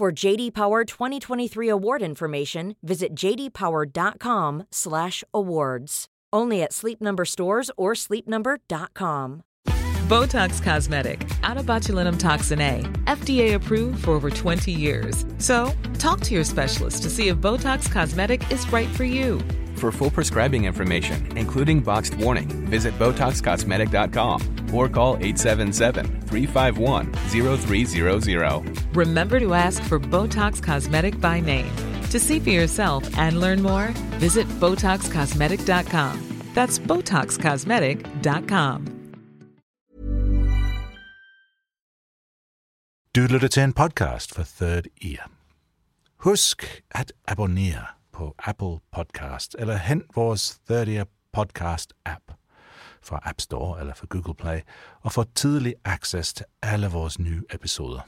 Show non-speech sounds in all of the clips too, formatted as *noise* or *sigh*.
For JD Power 2023 award information, visit jdpower.com/awards. Only at Sleep Number stores or sleepnumber.com. Botox Cosmetic, out of botulinum toxin A, FDA approved for over 20 years. So, talk to your specialist to see if Botox Cosmetic is right for you. For full prescribing information, including boxed warning, visit BotoxCosmetic.com or call 877-351-0300. Remember to ask for Botox Cosmetic by name. To see for yourself and learn more, visit BotoxCosmetic.com. That's BotoxCosmetic.com. Du lytter til en podcast for Third Ear. Husk at abonnere på Apple Podcast eller hent vores Third Ear Podcast app fra App Store eller fra Google Play og få tidlig access til alle vores nye episoder.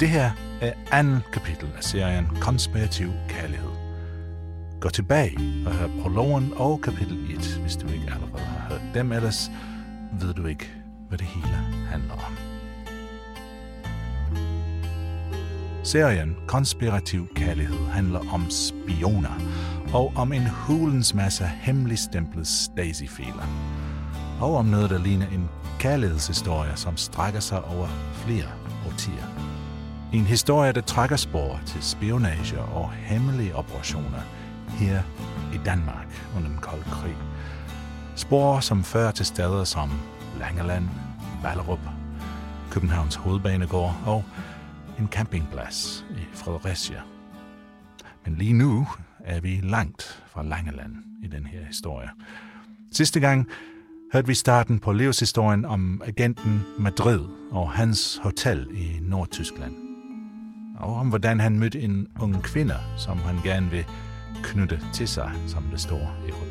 Det her er andet kapitel af serien Konspirativ Kærlighed. Gå tilbage og hør prologen og kapitel 1, hvis du ikke allerede har hørt dem, ellers ved du ikke, hvad det hele handler om. Serien Konspirativ Kærlighed handler om spioner og om en hulens masse hemmeligstemplet Stasi-filer. Og om noget, der ligner en kærlighedshistorie, som strækker sig over flere årtier. En historie, der trækker spor til spionage og hemmelige operationer her i Danmark under den kolde krig. Spor, som fører til steder som Langeland, Ballerup, Københavns Hovedbanegård og en campingplads i Fredericia. Men lige nu er vi langt fra Langeland i den her historie. Sidste gang hørte vi starten på Leos historien om agenten Madrid og hans hotel i Nordtyskland. Og om hvordan han mødte en ung kvinde, som han gerne vil knytte til sig, som det står i.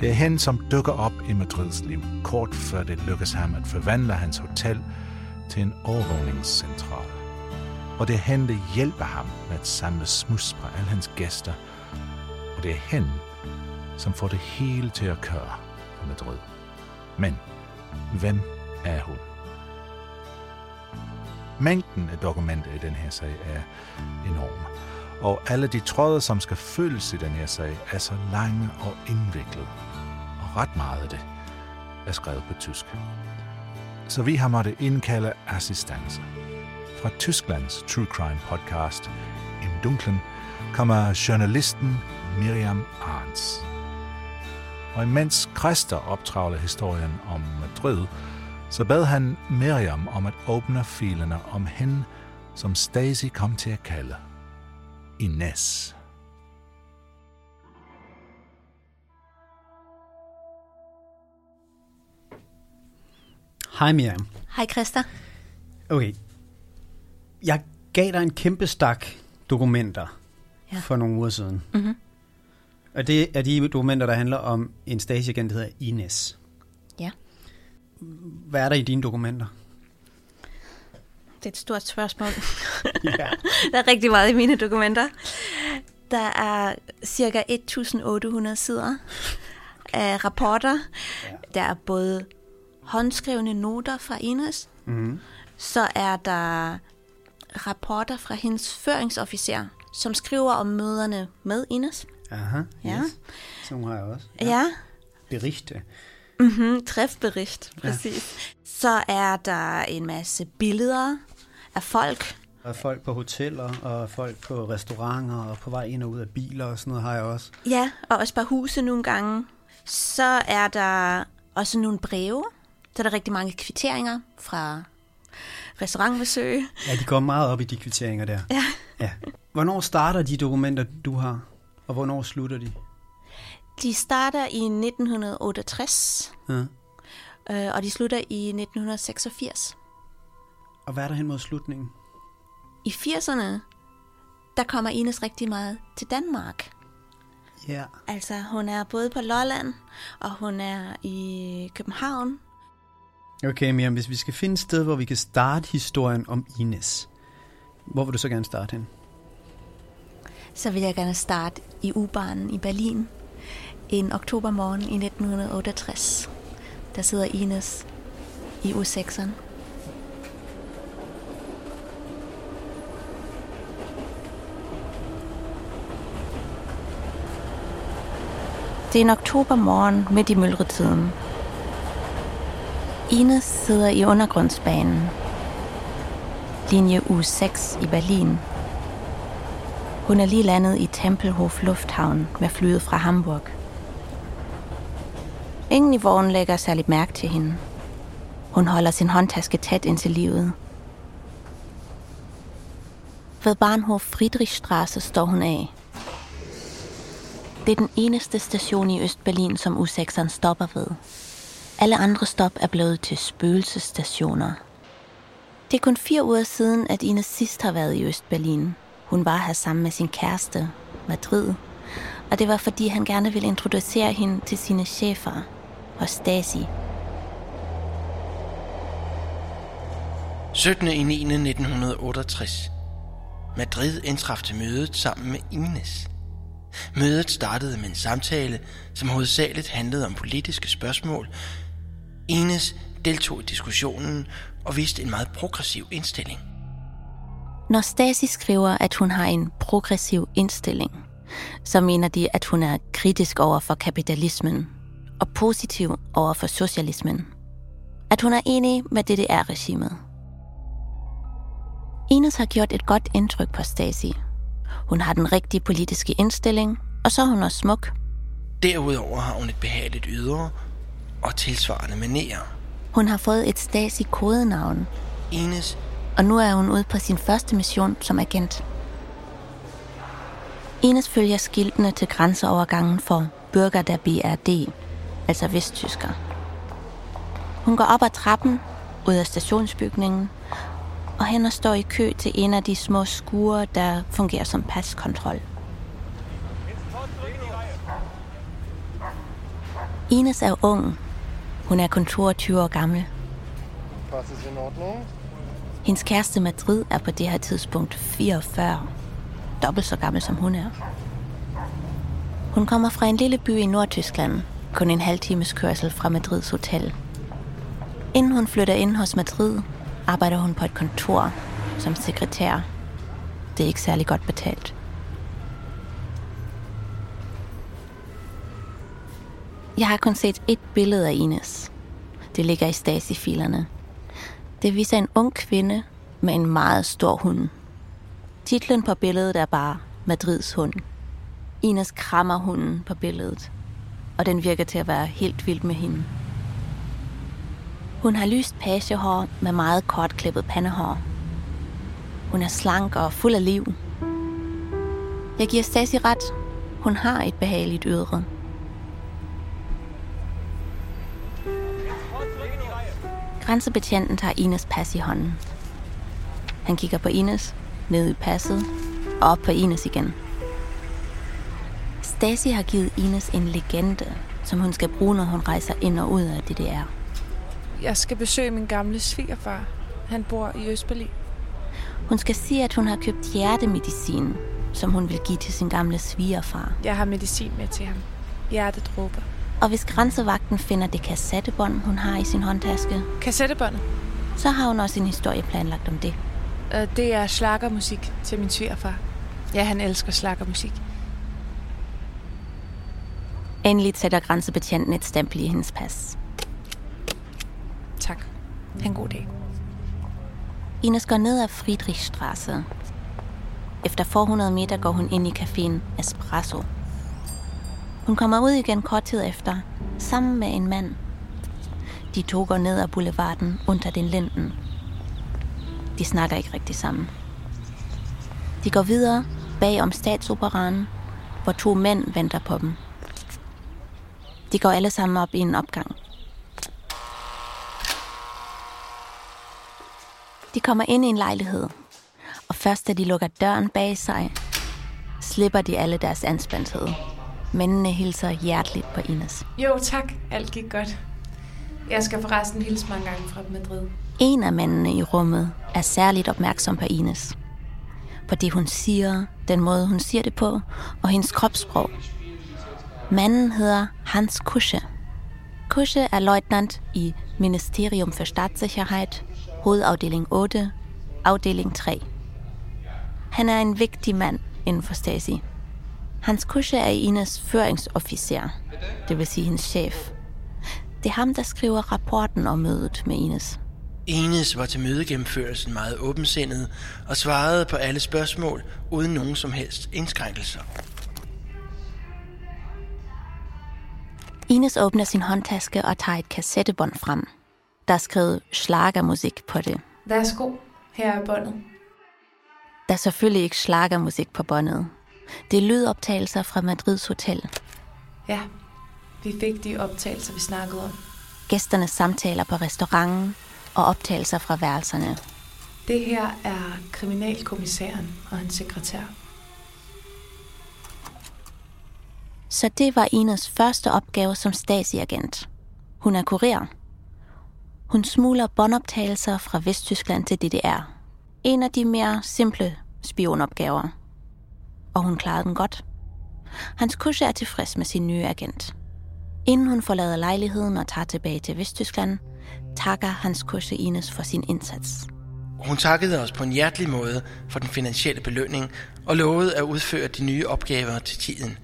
Det er hende, som dukker op i Madrids liv, kort før det lykkes ham at forvandle hans hotel til en overvågningscentral. Og det er hende, der hjælper ham med at samle smus fra alle hans gæster. Og det er hende, som får det hele til at køre på Madrid. Men hvem er hun? Mængden af dokumenter i den her sag er enorm. Og alle de tråde, som skal følges i den her sag, er så lange og indviklede. Og ret meget af det er skrevet på tysk. Så vi har måttet indkalde assistance. Fra Tysklands True Crime podcast, Im Dunklen, kommer journalisten Miriam Arns. Og imens Christer optravler historien om Madrid, så bad han Miriam om at åbne filerne om hende, som Stacy kom til at kalde Ines. Hej Miriam. Hej Christa. Okay. Jeg gav dig en kæmpe stak dokumenter Ja. for nogle uger siden. Mhm. Og det er de dokumenter, der handler om en Stasi-agent, der hedder Ines. Ja. Hvad er der i dine dokumenter? Det er et stort spørgsmål. *laughs* ja. Der er rigtig meget i mine dokumenter. Der er cirka 1800 sider af rapporter. Ja. Der er både håndskrevne noter fra Ines, Mm-hmm. så er der rapporter fra hendes føringsofficer, som skriver om møderne med Ines. Aha, Ja. yes. Så nogle har jeg også. Ja. ja. Berichte. Mm-hmm, træfbericht, præcis. Ja. Så er der en masse billeder af folk. Og folk på hoteller, og folk på restauranter, og på vej ind og ud af biler og sådan noget har jeg også. Ja, og også bare huse nogle gange. Så er der også nogle breve. Så er der rigtig mange kvitteringer fra restaurantbesøg. Ja, de går meget op i de kvitteringer der. Ja. ja. Hvornår starter de dokumenter, du har, og hvornår slutter de? De starter i 1968, Ja. øh, og de slutter i 1986. Og hvad er der hen mod slutningen? I 80'erne, der kommer Ines rigtig meget til Danmark. Ja. Altså, hun er både på Lolland, og hun er i København. Okay, Miriam, hvis vi skal finde et sted, hvor vi kan starte historien om Ines, hvor vil du så gerne starte hen? Så vil jeg gerne starte i U-banen i Berlin. En oktobermorgen i 1968. Der sidder Ines i U6'eren. Det er en oktobermorgen midt i myldretiden. Ines sidder i undergrundsbanen. Linje U6 i Berlin. Hun er lige landet i Tempelhof Lufthavn med flyet fra Hamburg. Ingen i vognen lægger særligt mærke til hende. Hun holder sin håndtaske tæt ind til livet. Ved Bahnhof Friedrichstraße står hun af. Det er den eneste station i Østberlin, som U6'eren stopper ved. Alle andre stop er blevet til spøgelsestationer. Det er kun fire uger siden, at Ines sidst har været i Østberlin. Hun var her sammen med sin kæreste, Madrid. Og det var fordi, han gerne ville introducere hende til sine chefer hos Stasi. 17. i 9. 1968. Madrid indtraf til mødet sammen med Ines. Mødet startede med en samtale, som hovedsageligt handlede om politiske spørgsmål. Ines deltog i diskussionen og viste en meget progressiv indstilling. Når Stasi skriver, at hun har en progressiv indstilling, så mener de, at hun er kritisk over for kapitalismen og positiv over for socialismen. At hun er enig med DDR-regimet. Ines har gjort et godt indtryk på Stasi. Hun har den rigtige politiske indstilling, og så er hun også smuk. Derudover har hun et behageligt ydre og tilsvarende manerer. Hun har fået et Stasi-kodenavn, Ines og nu er hun ude på sin første mission som agent. Ines følger skiltene til grænseovergangen for Bürger der BRD, altså vesttysker. Hun går op ad trappen, ud af stationsbygningen, og hen og står i kø til en af de små skure, der fungerer som paskontrol. Ines er ung. Hun er kun 22 år gammel. Hendes kæreste Madrid er på det her tidspunkt 44. Dobbelt så gammel som hun er. Hun kommer fra en lille by i Nordtyskland, kun en halv times kørsel fra Madrids hotel. Inden hun flytter ind hos Madrid, arbejder hun på et kontor som sekretær. Det er ikke særlig godt betalt. Jeg har kun set et billede af Ines. Det ligger i Stasi-filerne. Det viser en ung kvinde med en meget stor hund. Titlen på billedet er bare Madrids hund. Ines krammer hunden på billedet, og den virker til at være helt vild med hende. Hun har lyst pagehår med meget kort klippet pandehår. Hun er slank og fuld af liv. Jeg giver Stasi ret. Hun har et behageligt ydre. Grænsebetjenten tager Ines pas i hånden. Han kigger på Ines, ned i passet, og op på Ines igen. Stasi har givet Ines en legende, som hun skal bruge, når hun rejser ind og ud af DDR. Jeg skal besøge min gamle svigerfar. Han bor i Østberlin. Hun skal sige, at hun har købt hjertemedicin, som hun vil give til sin gamle svigerfar. Jeg har medicin med til ham. Hjertedråber. Og hvis grænsevagten finder det kassettebånd, hun har i sin håndtaske, Kassettebåndet. så har hun også en historie planlagt om det. Øh, Det er slakkermusik til min svigerfar. Ja, han elsker slakkermusik. Endelig sætter grænsebetjenten et stempel i hendes pas. Ha' en god dag. Ines går ned ad Friedrichstraße. Efter 400 meter går hun ind i caféen Espresso. Hun kommer ud igen kort tid efter, sammen med en mand. De to går ned ad boulevarden under den linden. De snakker ikke rigtig sammen. De går videre bag om statsoperanen, hvor to mænd venter på dem. De går alle sammen op i en opgang. De kommer ind i en lejlighed, og først da de lukker døren bag sig, slipper de alle deres anspændthed. Mændene hilser hjerteligt på Ines. Jo, tak. Alt gik godt. Jeg skal forresten hilse mange gange fra Madrid. En af mændene i rummet er særligt opmærksom på Ines. På det, hun siger, den måde, hun siger det på, og hendes kropssprog. Manden hedder Hans Kusche. Kusche er løjtnant i Ministerium for Staatssicherheit, hovedafdeling 8, afdeling 3. Han er en vigtig mand inden for Stasi. Hans Kusche er Ines føringsofficer, det vil sige hendes chef. Det er ham, der skriver rapporten om mødet med Ines. Ines var til mødegennemførelsen meget åbensindet og svarede på alle spørgsmål uden nogen som helst indskrænkelser. Ines åbner sin håndtaske og tager et kassettebånd frem. Der er skrevet slagermusik på det. Værsgo, her er båndet. Der er selvfølgelig ikke slagermusik på båndet. Det er lydoptagelser fra Madrids Hotel. Ja, vi fik de optagelser, vi snakkede om. Gæsternes samtaler på restauranten og optagelser fra værelserne. Det her er kriminalkommissæren og hans sekretær. Så det var Ines første opgave som Stasi-agent. Hun er kurer. Hun smugler båndoptagelser fra Vesttyskland til DDR. En af de mere simple spionopgaver. Og hun klarede den godt. Hans kusse er tilfreds med sin nye agent. Inden hun forlader lejligheden og tager tilbage til Vesttyskland, takker Hans kusse Ines for sin indsats. Hun takkede os på en hjertelig måde for den finansielle belønning og lovede at udføre de nye opgaver til tiden.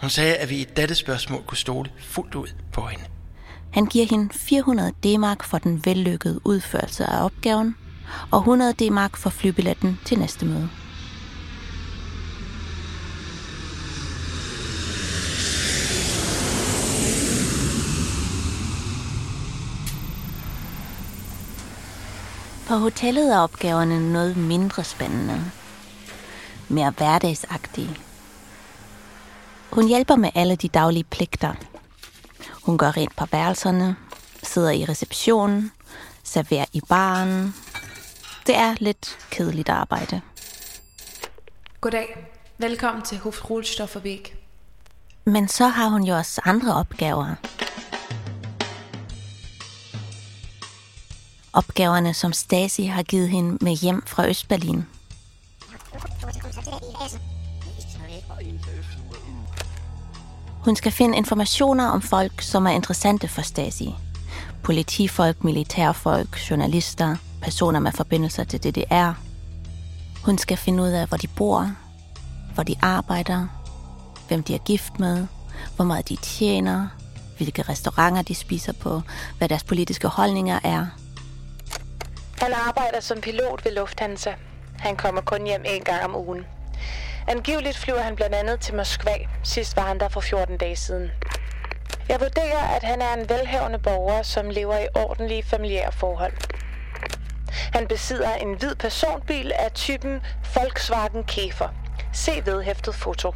Hun sagde, at vi i dette spørgsmål kunne stole fuldt ud på hende. Han giver hende 400 D-mark for den vellykkede udførelse af opgaven, og 100 D-mark for flybilletten til næste møde. På hotellet er opgaverne noget mindre spændende. Mere hverdagsagtige. Hun hjælper med alle de daglige pligter. Hun går rent på værelserne, sidder i receptionen, serverer i baren. Det er lidt kedeligt arbejde. Goddag. Velkommen til Hof Rohlstofferweg. Men så har hun jo også andre opgaver. Opgaverne, som Stasi har givet hende med hjem fra Østberlin. Hun skal finde informationer om folk, som er interessante for Stasi. Politifolk, militærfolk, journalister, personer med forbindelser til DDR. Hun skal finde ud af, hvor de bor, hvor de arbejder, hvem de er gift med, hvor meget de tjener, hvilke restauranter de spiser på, hvad deres politiske holdninger er. Han arbejder som pilot ved Lufthansa. Han kommer kun hjem en gang om ugen. Angiveligt flyver han blandt andet til Moskva. Sidst var han der for 14 dage siden. Jeg vurderer, at han er en velhavende borger, som lever i ordentlige familiære forhold. Han besidder en hvid personbil af typen Volkswagen Käfer. Se vedhæftet foto.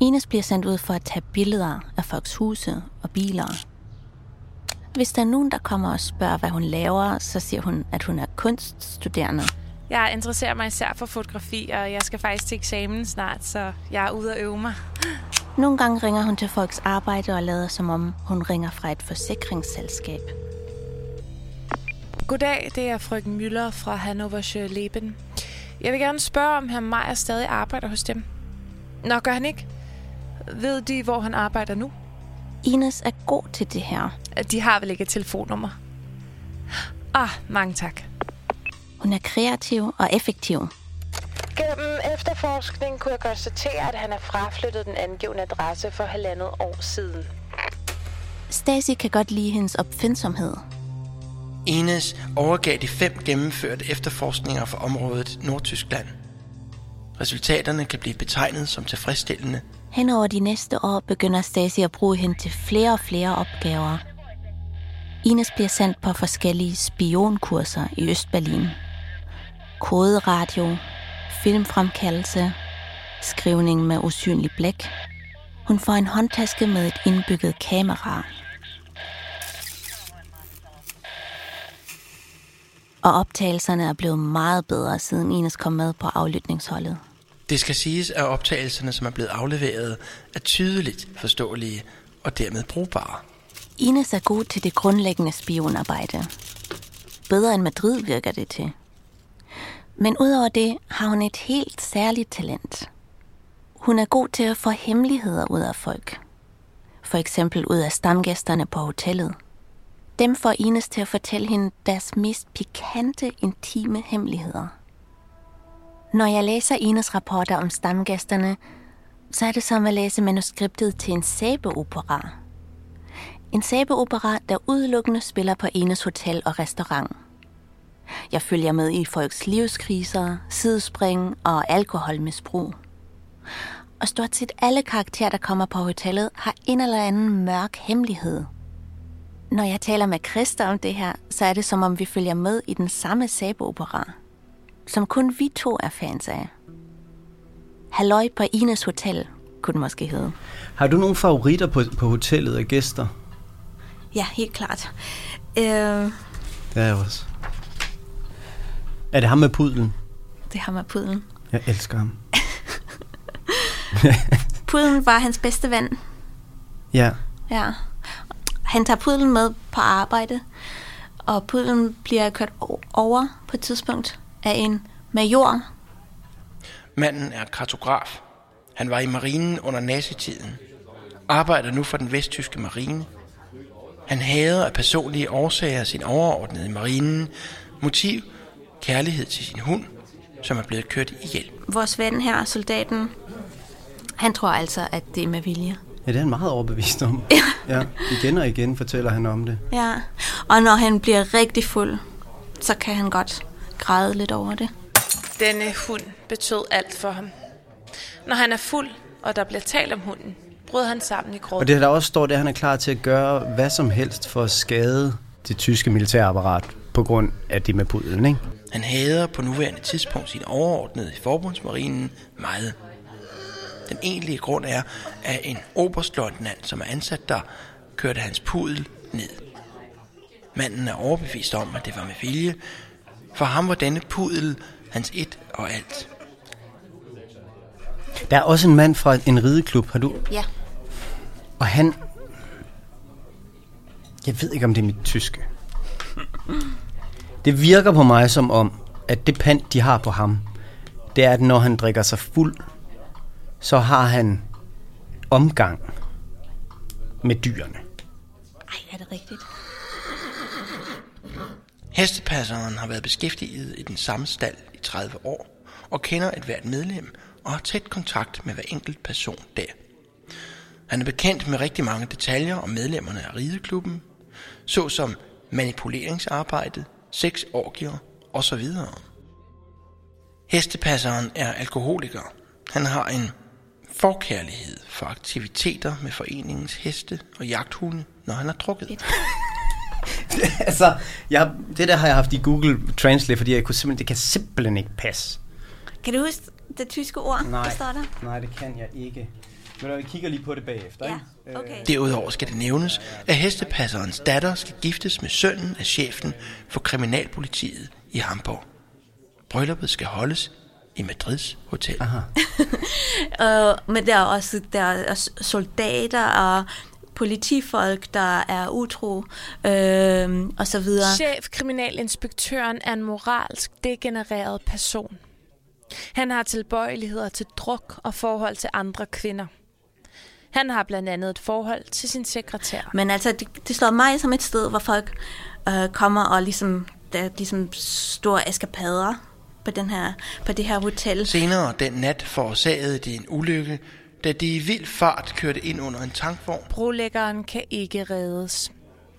Ines bliver sendt ud for at tage billeder af folks huse og biler. Hvis der er nogen, der kommer og spørger, hvad hun laver, så siger hun, at hun er kunststuderende. Jeg interesserer mig især for fotografi, og jeg skal faktisk til eksamen snart, så jeg er ude at øve mig. Nogle gange ringer hun til folks arbejde og lader som om, hun ringer fra et forsikringsselskab. Goddag, det er frøken Müller fra Hannoversche Leben. Jeg vil gerne spørge, om herr Meier stadig arbejder hos dem. Nå, gør han ikke? Ved de, hvor han arbejder nu? Ines er god til det her. De har vel ikke et telefonnummer? Ah, mange tak. Hun er kreativ og effektiv. Gennem efterforskning kunne jeg konstatere, at han er fraflyttet den angivende adresse for halvandet år siden. Stasi kan godt lide hendes opfindsomhed. Ines overgav de fem gennemførte efterforskninger for området Nordtyskland. Resultaterne kan blive betegnet som tilfredsstillende. Hen over de næste år begynder Stasi at bruge hende til flere og flere opgaver. Ines bliver sendt på forskellige spionkurser i Østberlin. Koderadio, filmfremkaldelse, skrivning med usynlig blæk. Hun får en håndtaske med et indbygget kamera. Og optagelserne er blevet meget bedre, siden Ines kom med på aflytningsholdet. Det skal siges, at optagelserne, som er blevet afleveret, er tydeligt forståelige og dermed brugbare. Ines er god til det grundlæggende spionarbejde. Bedre end Madrid virker det til. Men udover det har hun et helt særligt talent. Hun er god til at få hemmeligheder ud af folk. For eksempel ud af stamgæsterne på hotellet. Dem får Ines til at fortælle hende deres mest pikante, intime hemmeligheder. Når jeg læser Ines rapporter om stamgæsterne, så er det som at læse manuskriptet til en sæbeopera. En sæbeopera, der udelukkende spiller på Ines hotel og restaurant. Jeg følger med i folks livskriser, sidespring og alkoholmisbrug. Og stort set alle karakterer, der kommer på hotellet, har en eller anden mørk hemmelighed. Når jeg taler med Christa om det her, så er det som om vi følger med i den samme sæbeopera, som kun vi to er fans af. Halløj på Ines Hotel, kunne den måske hedde. Har du nogle favoritter på, på hotellet af gæster? Ja, helt klart. Øh, Det er jeg også. Er det ham med pudlen? det har med pudlen. Jeg elsker ham. *laughs* Pudlen var hans bedste ven. Ja. Ja. Han tager pudlen med på arbejde, og pudlen bliver kørt over på et tidspunkt af en major. Manden er kartograf. Han var i marinen under nazitiden. Arbejder nu for den vesttyske marine. Han hader af personlige årsager sin overordnede i marinen. Motiv, kærlighed til sin hund, som er blevet kørt ihjel. Vores ven her, soldaten, han tror altså, at det er med vilje. Ja, det er han meget overbevist om. *laughs* ja. Igen og igen fortæller han om det. Ja, og når han bliver rigtig fuld, så kan han godt græde lidt over det. Denne hund betød alt for ham. Når han er fuld, og der bliver talt om hunden, brød han sammen i Og gråd. det der også står, det er, at han er klar til at gøre hvad som helst for at skade det tyske militærapparat på grund af det med pudlen, ikke? Han hader på nuværende tidspunkt sin overordnede i forbundsmarinen meget. Den egentlige grund er, at en oberstløjtnant, som er ansat der, kørte hans pudel ned. Manden er overbevist om, at det var med vilje. For ham var denne pudel hans et og alt. Der er også en mand fra en rideklub, har du? Ja. Og han... Jeg ved ikke, om det er mit tyske. Det virker på mig som om, at det pant, de har på ham, det er, at når han drikker sig fuld, så har han omgang med dyrene. Ej, er det rigtigt? Hestepasseren har været beskæftiget i den samme stald i 30 år og kender et hvert medlem og har tæt kontakt med hver enkelt person der. Han er bekendt med rigtig mange detaljer om medlemmerne af rideklubben, såsom manipuleringsarbejdet, sexorgier osv. Hestepasseren er alkoholiker. Han har en forkærlighed for aktiviteter med foreningens heste og jagthunde, når han har drukket. *laughs* altså, jeg, det der har jeg haft i Google Translate, fordi jeg kunne simpelthen, det kan simpelthen ikke passe. Kan du huske det tyske ord, Nej, der står der? nej, det kan jeg ikke. Men vi kigger lige på det bagefter, Ja, ikke? okay. Derudover skal det nævnes, at hestepasserens datter skal giftes med sønnen af chefen for kriminalpolitiet i Hamburg. Brylluppet skal holdes i Madrids hotel. Aha. *laughs* Uh, men der er også der er soldater og politifolk, der er utro, øh, og så videre. Chefkriminalinspektøren er en moralsk degenereret person. Han har tilbøjeligheder til druk og forhold til andre kvinder. Han har blandt andet et forhold til sin sekretær. Men altså, det, det slår mig som et sted, hvor folk øh, kommer og ligesom, der er ligesom store eskapader på, den her, på det her hotel. Senere den nat forårsagede de en ulykke, da de i vild fart kørte ind under en tankvogn. Brolæggeren kan ikke reddes.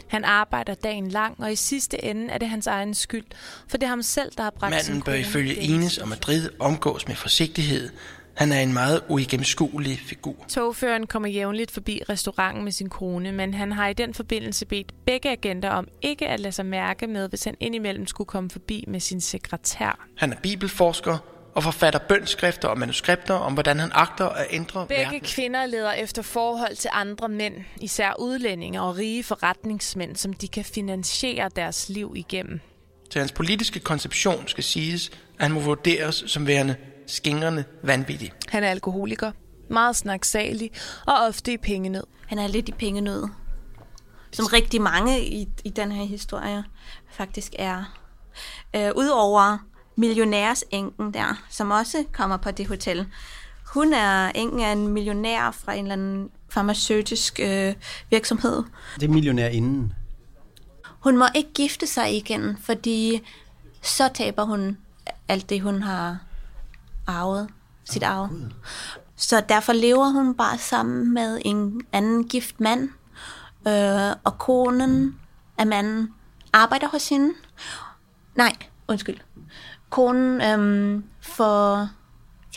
Han arbejder dagen lang, og i sidste ende er det hans egen skyld, for det er ham selv, der har bragt sin Manden bør ifølge i Ines og Madrid omgås med forsigtighed. Han er en meget uigennemskuelig figur. Togføreren kommer jævnligt forbi restauranten med sin kone, men han har i den forbindelse bedt begge agenter om ikke at lade sig mærke med, hvis han indimellem skulle komme forbi med sin sekretær. Han er bibelforsker og forfatter bønskrifter og manuskripter om, hvordan han agter at ændre Begge verden. kvinder leder efter forhold til andre mænd, især udlændinge og rige forretningsmænd, som de kan finansiere deres liv igennem. Til hans politiske konception skal siges, at han må vurderes som værende skingrende vanvittig. Han er alkoholiker, meget snaksalig og ofte i pengenød. Han er lidt i pengenød. Som rigtig mange i, i den her historie faktisk er. Øh, Udover millionærsenken der, som også kommer på det hotel. Hun er enken af en millionær fra en eller anden farmaceutisk øh, virksomhed. Det er millionær inden. Hun må ikke gifte sig igen, fordi så taber hun alt det, hun har arvet, sit arv. Så derfor lever hun bare sammen med en anden gift mand, øh, og konen af manden arbejder hos hende. Nej, undskyld. Konen øhm, for,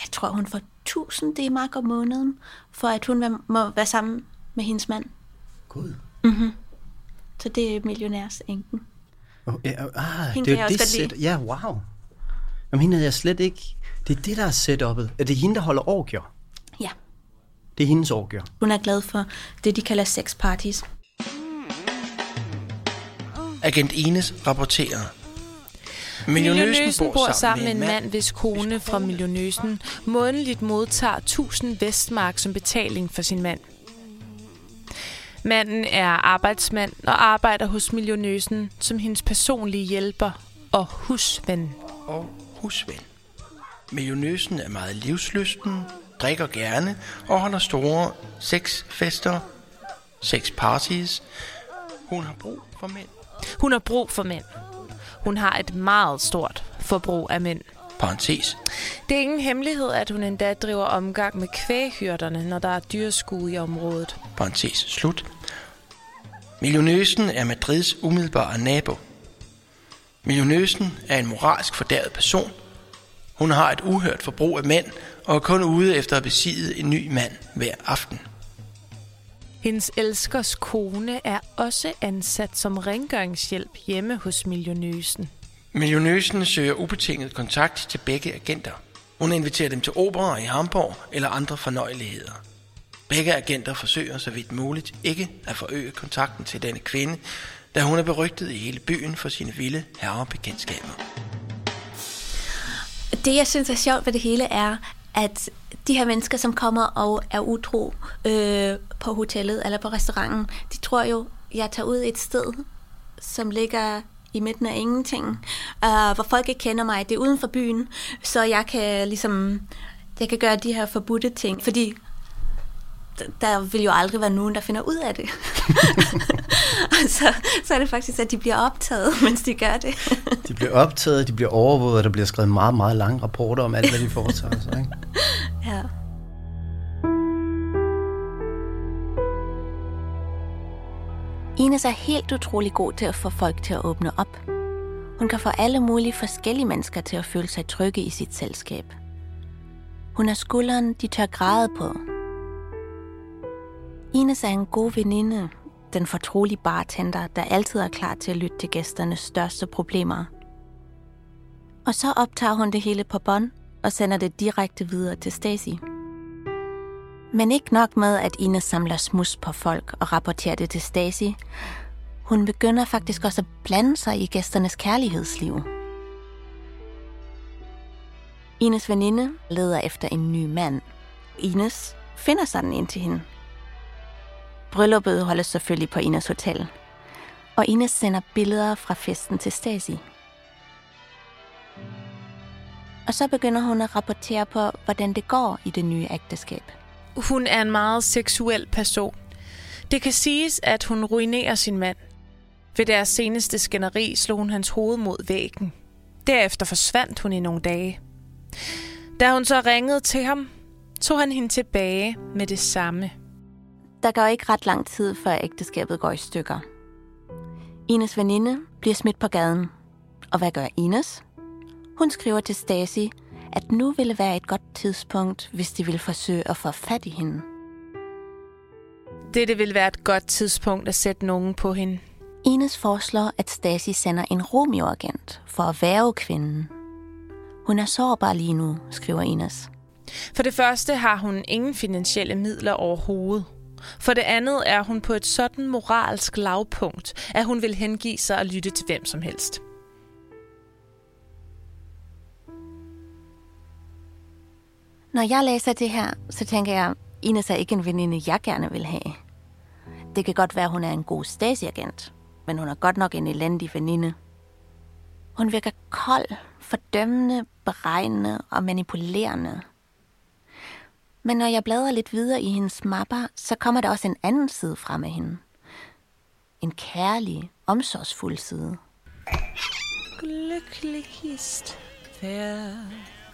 jeg tror hun får 1000 D-mark om måneden, for at hun må være sammen med hendes mand. God. Mm-hmm. Så det er millionærs enken. Oh, ja, ah, Hende det er jo det set. Ja, wow. Jamen, hende havde jeg slet ikke... Det er det, der er setup'et. Er det hende, der holder orgier? Ja. Det er hendes orgier. Hun er glad for det, de kalder sex parties. Agent Ines rapporterer. Millionøsen bor sammen med en mand, hvis kone fra Millionøsen månedligt modtager 1000 vestmark som betaling for sin mand. Manden er arbejdsmand og arbejder hos Millionøsen som hendes personlige hjælper og husven. og husven. Millionøsen er meget livslysten, drikker gerne og holder store sexfester, sexparties. Hun har brug for mænd. Hun har brug for mænd. Hun har et meget stort forbrug af mænd. Parentes. Det er ingen hemmelighed, at hun endda driver omgang med kvæghyrderne, når der er dyrskud i området. Parentes slut. Millionøsen er Madrids umiddelbare nabo. Millionøsen er en moralsk fordærvet person. Hun har et uhørt forbrug af mænd og er kun ude efter at besidde en ny mand hver aften. Hendes elskers kone er også ansat som rengøringshjælp hjemme hos Millionøsen. Millionøsen søger ubetinget kontakt til begge agenter. Hun inviterer dem til opera i Hamburg eller andre fornøjeligheder. Begge agenter forsøger så vidt muligt ikke at forøge kontakten til denne kvinde, da hun er berygtet i hele byen for sine vilde herrebekendtskaber. Det, jeg synes er sjovt ved det hele, er, at de her mennesker, som kommer og er utro øh, på hotellet eller på restauranten, de tror jo, jeg tager ud et sted, som ligger i midten af ingenting, øh, hvor folk ikke kender mig. Det er uden for byen, så jeg kan ligesom, jeg kan gøre de her forbudte ting, fordi der vil jo aldrig være nogen, der finder ud af det. *laughs* Og så, så er det faktisk, at de bliver optaget, *laughs* mens de gør det. De bliver optaget, de bliver overvåget, og der bliver skrevet meget, meget lange rapporter om alt, hvad de foretager sig. Ikke? *laughs* ja. Ines er helt utrolig god til at få folk til at åbne op. Hun kan få alle mulige forskellige mennesker til at føle sig trygge i sit selskab. Hun er skulderen, de tør græde på. Ines er en god veninde, den fortrolige bartender, der altid er klar til at lytte til gæsternes største problemer. Og så optager hun det hele på bånd og sender det direkte videre til Stacy. Men ikke nok med, at Ines samler smus på folk og rapporterer det til Stacy. Hun begynder faktisk også at blande sig i gæsternes kærlighedsliv. Ines veninde leder efter en ny mand. Ines finder sådan en til hende. Brylluppet holdes selvfølgelig på Ines hotel. Og Ines sender billeder fra festen til Stasi. Og så begynder hun at rapportere på, hvordan det går i det nye ægteskab. Hun er en meget seksuel person. Det kan siges, at hun ruinerer sin mand. Ved deres seneste skænderi slog hun hans hoved mod væggen. Derefter forsvandt hun i nogle dage. Da hun så ringede til ham, tog han hende tilbage med det samme. Der går ikke ret lang tid, før ægteskabet går i stykker. Ines veninde bliver smidt på gaden. Og hvad gør Ines? Hun skriver til Stacy, at nu ville være et godt tidspunkt, hvis de ville forsøge at få fat i hende. Dette vil være et godt tidspunkt at sætte nogen på hende. Ines foreslår, at Stacy sender en Romeo-agent for at værve kvinden. Hun er sårbar lige nu, skriver Ines. For det første har hun ingen finansielle midler overhovedet. For det andet er hun på et sådan moralsk lavpunkt, at hun vil hengive sig og lytte til hvem som helst. Når jeg læser det her, så tænker jeg, Ines er ikke en veninde, jeg gerne vil have. Det kan godt være, hun er en god stasiagent, men hun er godt nok en elendig veninde. Hun virker kold, fordømmende, beregnende og manipulerende. Men når jeg bladrer lidt videre i hendes mapper, så kommer der også en anden side frem af hende. En kærlig, omsorgsfuld side. Glykkeligst,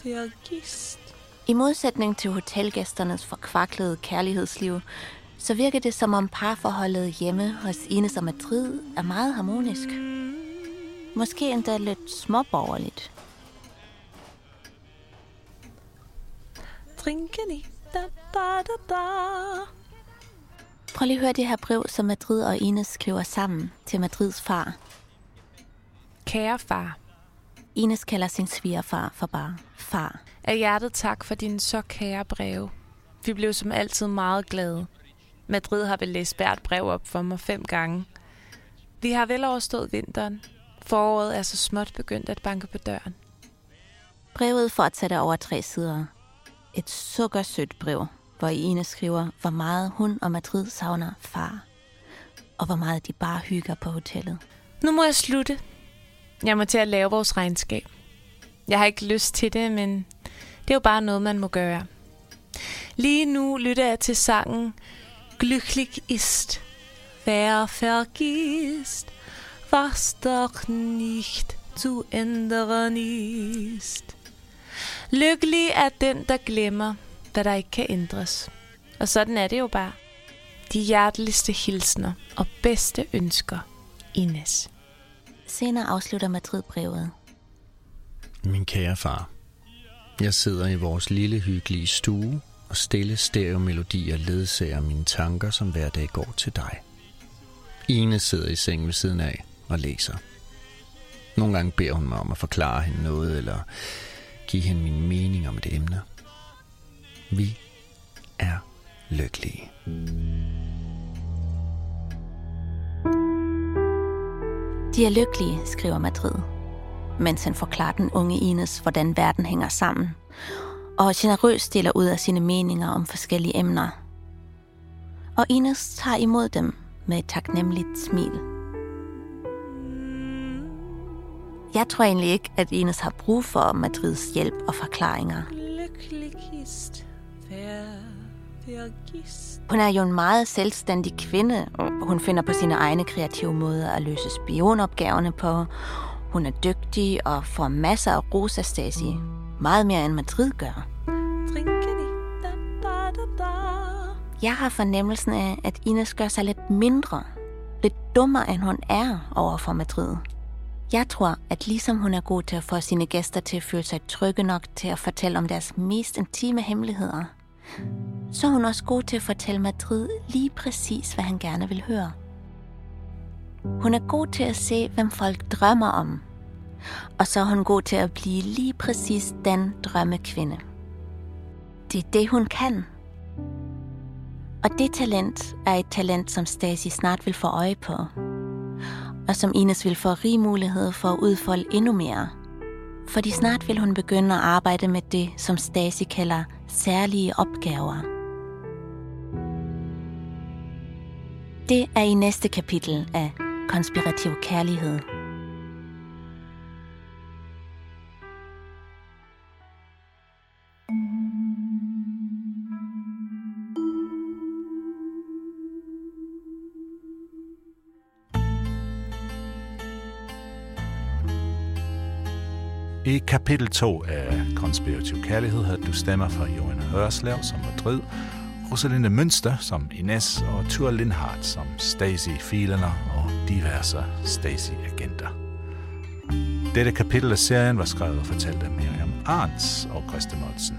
færdigst. I modsætning til hotelgæsternes forkvaklede kærlighedsliv, så virker det som om parforholdet hjemme hos Ines og Madrid er meget harmonisk. Måske endda lidt småborgerligt. Drinkeni, da, da, da, da. Prøv lige at høre det her brev, som Madrid og Ines skriver sammen til Madrids far. Kære far, Ines kalder sin svigerfar for bare far. af hjertet tak for dine så kære breve. Vi blev som altid meget glade. Madrid har vel læst hvert brev op for mig fem gange. Vi har vel overstået vinteren. Foråret er så småt begyndt at banke på døren. Brevet fortsætter over tre sider. Et sukkersødt brev, hvor Ine skriver, hvor meget hun og Madrid savner far. Og hvor meget de bare hygger på hotellet. Nu må jeg slutte. Jeg må til at lave vores regnskab. Jeg har ikke lyst til det, men det er jo bare noget, man må gøre. Lige nu lytter jeg til sangen Glücklich ist, wer vergisst, was doch nicht zu ändern ist. Lykkelig er den, der glemmer, hvad der ikke kan ændres. Og sådan er det jo bare. De hjerteligste hilsner og bedste ønsker, Ines. Senere afslutter Madrid brevet. Min kære far, jeg sidder i vores lille hyggelige stue, og stille stereomelodier ledsager mine tanker, som hver dag går til dig. Ine sidder i sengen ved siden af og læser. Nogle gange beder hun mig om at forklare hende noget, eller give hende min mening om et emne. Vi er lykkelige. De er lykkelige, skriver Madrid, mens han forklarer den unge Ines, hvordan verden hænger sammen, og generøst deler ud af sine meninger om forskellige emner. Og Ines tager imod dem med et taknemmeligt smil. Jeg tror egentlig ikke, at Ines har brug for Madrids hjælp og forklaringer. Hun er jo en meget selvstændig kvinde, og hun finder på sine egne kreative måder at løse spionopgaverne på. Hun er dygtig og får masser af ros af Stasi. Meget mere end Madrid gør. Jeg har fornemmelsen af, at Ines gør sig lidt mindre, lidt dummere end hun er over for Madrid. Jeg tror, at ligesom hun er god til at få sine gæster til at føle sig trygge nok til at fortælle om deres mest intime hemmeligheder, så er hun også god til at fortælle Madrid lige præcis, hvad han gerne vil høre. Hun er god til at se, hvem folk drømmer om. Og så er hun god til at blive lige præcis den drømmekvinde. Det er det, hun kan. Og det talent er et talent, som Stasi snart vil få øje på. Og som Ines vil få rig mulighed for at udfolde endnu mere. Fordi snart vil hun begynde at arbejde med det, som Stasi kalder særlige opgaver. Det er i næste kapitel af Konspirativ Kærlighed. I kapitel 2 af Konspirativ Kærlighed havde du stemmer fra Johanna Hørslev som Madrid, Rosalinde Mønster som Ines og Tur Lindhardt som Stacy Filener og diverse Stacy-agenter. Dette kapitel af serien var skrevet og fortalt af Miriam Arns og Christa Monsen.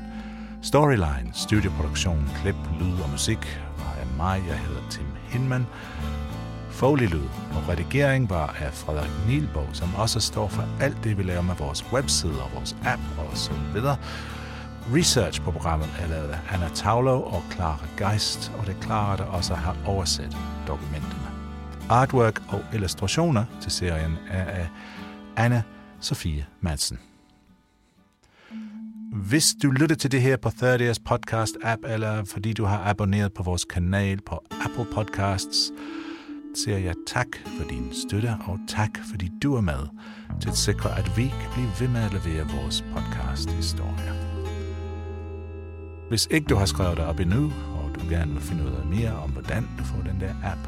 Storyline, studioproduktion, klip, lyd og musik var af mig. Jeg hedder Tim Hinman. Foley-lyd og redigering var af Frederik Nielborg, som også står for alt det, vi laver med vores webside og vores app og så videre. Research på programmet er lavet af Anna Taulo og Clara Geist, og det er Clara, der også har oversat dokumenterne. Artwork og illustrationer til serien er af Anna Sofie Madsen. Hvis du lytter til det her på 30's podcast app, eller fordi du har abonneret på vores kanal på Apple Podcasts, siger jeg tak for din støtte, og tak fordi du er med til at sikre, at vi kan blive ved med at levere vores podcast-historier. Hvis ikke du har skrevet dig op endnu, og du gerne vil finde ud af mere om, hvordan du får den der app,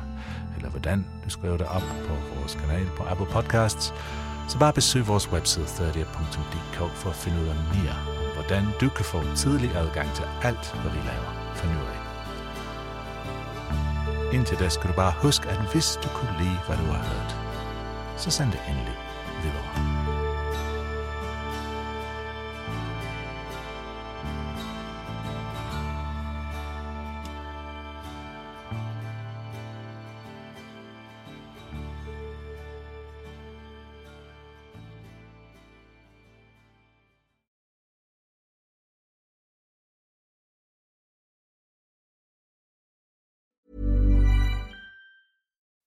eller hvordan du skriver dig op på vores kanal på Apple Podcasts, så bare besøg vores webside 30.dk for at finde ud af mere om, hvordan du kan få tidlig adgang til alt, hvad vi laver for nu af. Indtil da skal du bare huske, at hvis du kunne lide, hvad du har hørt, så send det endelig videre.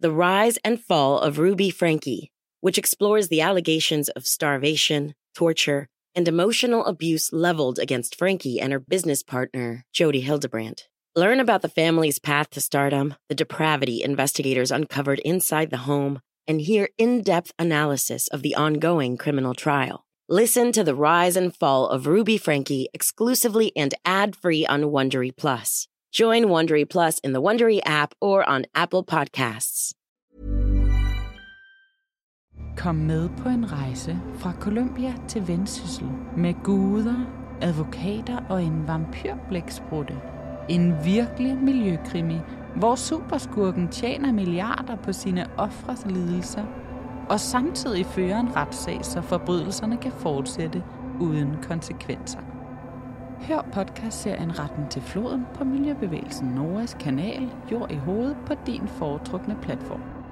The Rise and Fall of Ruby Frankie, which explores the allegations of starvation, torture, and emotional abuse leveled against Frankie and her business partner, Jody Hildebrandt. Learn about the family's path to stardom, the depravity investigators uncovered inside the home, and hear in depth analysis of the ongoing criminal trial. Listen to the rise and fall of Ruby Frankie exclusively and ad free on Wondery Plus. Join Wondery Plus in the Wondery app or on Apple Podcasts. Kom med på en rejse fra Columbia til Vendsyssel med guder, advokater og en vampyrblæksprutte. En virkelig miljøkrimi, hvor superskurken tjener milliarder på sine ofres lidelser, og samtidig fører en retssag, så forbrydelserne kan fortsætte uden konsekvenser. Hør podcastserien Retten til floden på Miljøbevægelsen Noras kanal Jord i hovedet på din foretrukne platform.